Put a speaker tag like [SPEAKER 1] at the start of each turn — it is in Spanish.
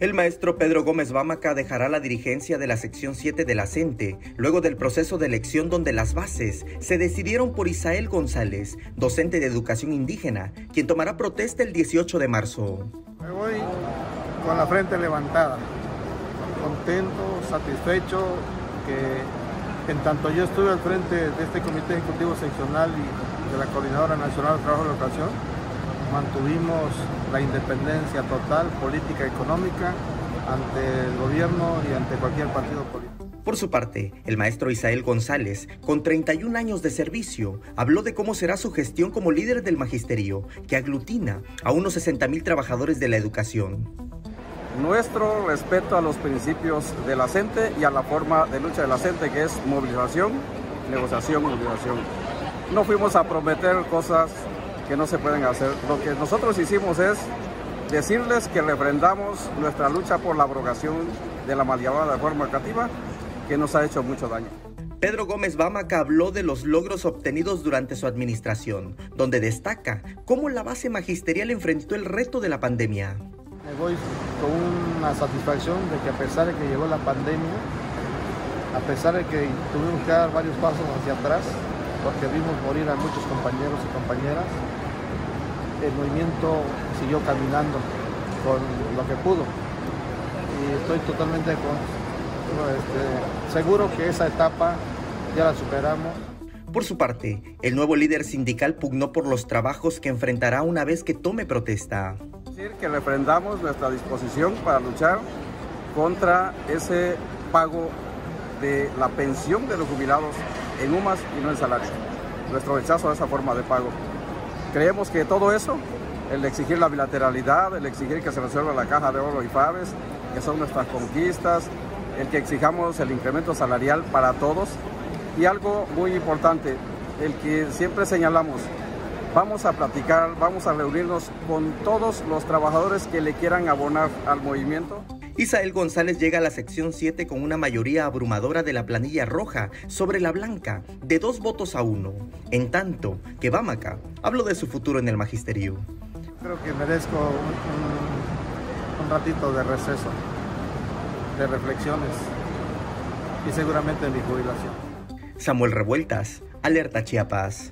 [SPEAKER 1] El maestro Pedro Gómez Bámaca dejará la dirigencia de la sección 7 de la CENTE, luego del proceso de elección donde las bases se decidieron por Isael González, docente de educación indígena, quien tomará protesta el 18 de marzo.
[SPEAKER 2] Me voy con la frente levantada, contento, satisfecho, que en tanto yo estuve al frente de este comité ejecutivo seccional y de la Coordinadora Nacional de Trabajo y Educación, mantuvimos la independencia total política y económica ante el gobierno y ante cualquier partido político.
[SPEAKER 1] Por su parte, el maestro Isael González, con 31 años de servicio, habló de cómo será su gestión como líder del magisterio, que aglutina a unos 60 mil trabajadores de la educación.
[SPEAKER 3] Nuestro respeto a los principios de la CENTE y a la forma de lucha de la CENTE, que es movilización, negociación, movilización. No fuimos a prometer cosas que no se pueden hacer. Lo que nosotros hicimos es decirles que refrendamos nuestra lucha por la abrogación de la mal llamada reforma educativa que nos ha hecho mucho daño.
[SPEAKER 1] Pedro Gómez Bámaca habló de los logros obtenidos durante su administración, donde destaca cómo la base magisterial enfrentó el reto de la pandemia.
[SPEAKER 2] Me voy con una satisfacción de que a pesar de que llegó la pandemia, a pesar de que tuvimos que dar varios pasos hacia atrás, porque vimos morir a muchos compañeros y compañeras, el movimiento siguió caminando con lo que pudo. Y estoy totalmente este, seguro que esa etapa ya la superamos.
[SPEAKER 1] Por su parte, el nuevo líder sindical pugnó por los trabajos que enfrentará una vez que tome protesta.
[SPEAKER 3] Decir que refrendamos nuestra disposición para luchar contra ese pago de la pensión de los jubilados en UMAS y no en salario. Nuestro rechazo a esa forma de pago. Creemos que todo eso, el exigir la bilateralidad, el exigir que se resuelva la caja de oro y faves, que son nuestras conquistas, el que exijamos el incremento salarial para todos y algo muy importante, el que siempre señalamos, vamos a platicar, vamos a reunirnos con todos los trabajadores que le quieran abonar al movimiento.
[SPEAKER 1] Isael González llega a la sección 7 con una mayoría abrumadora de la planilla roja sobre la blanca, de dos votos a uno. En tanto que Bámaca habló de su futuro en el magisterio.
[SPEAKER 2] Creo que merezco un, un ratito de receso, de reflexiones y seguramente mi jubilación.
[SPEAKER 1] Samuel Revueltas, Alerta Chiapas.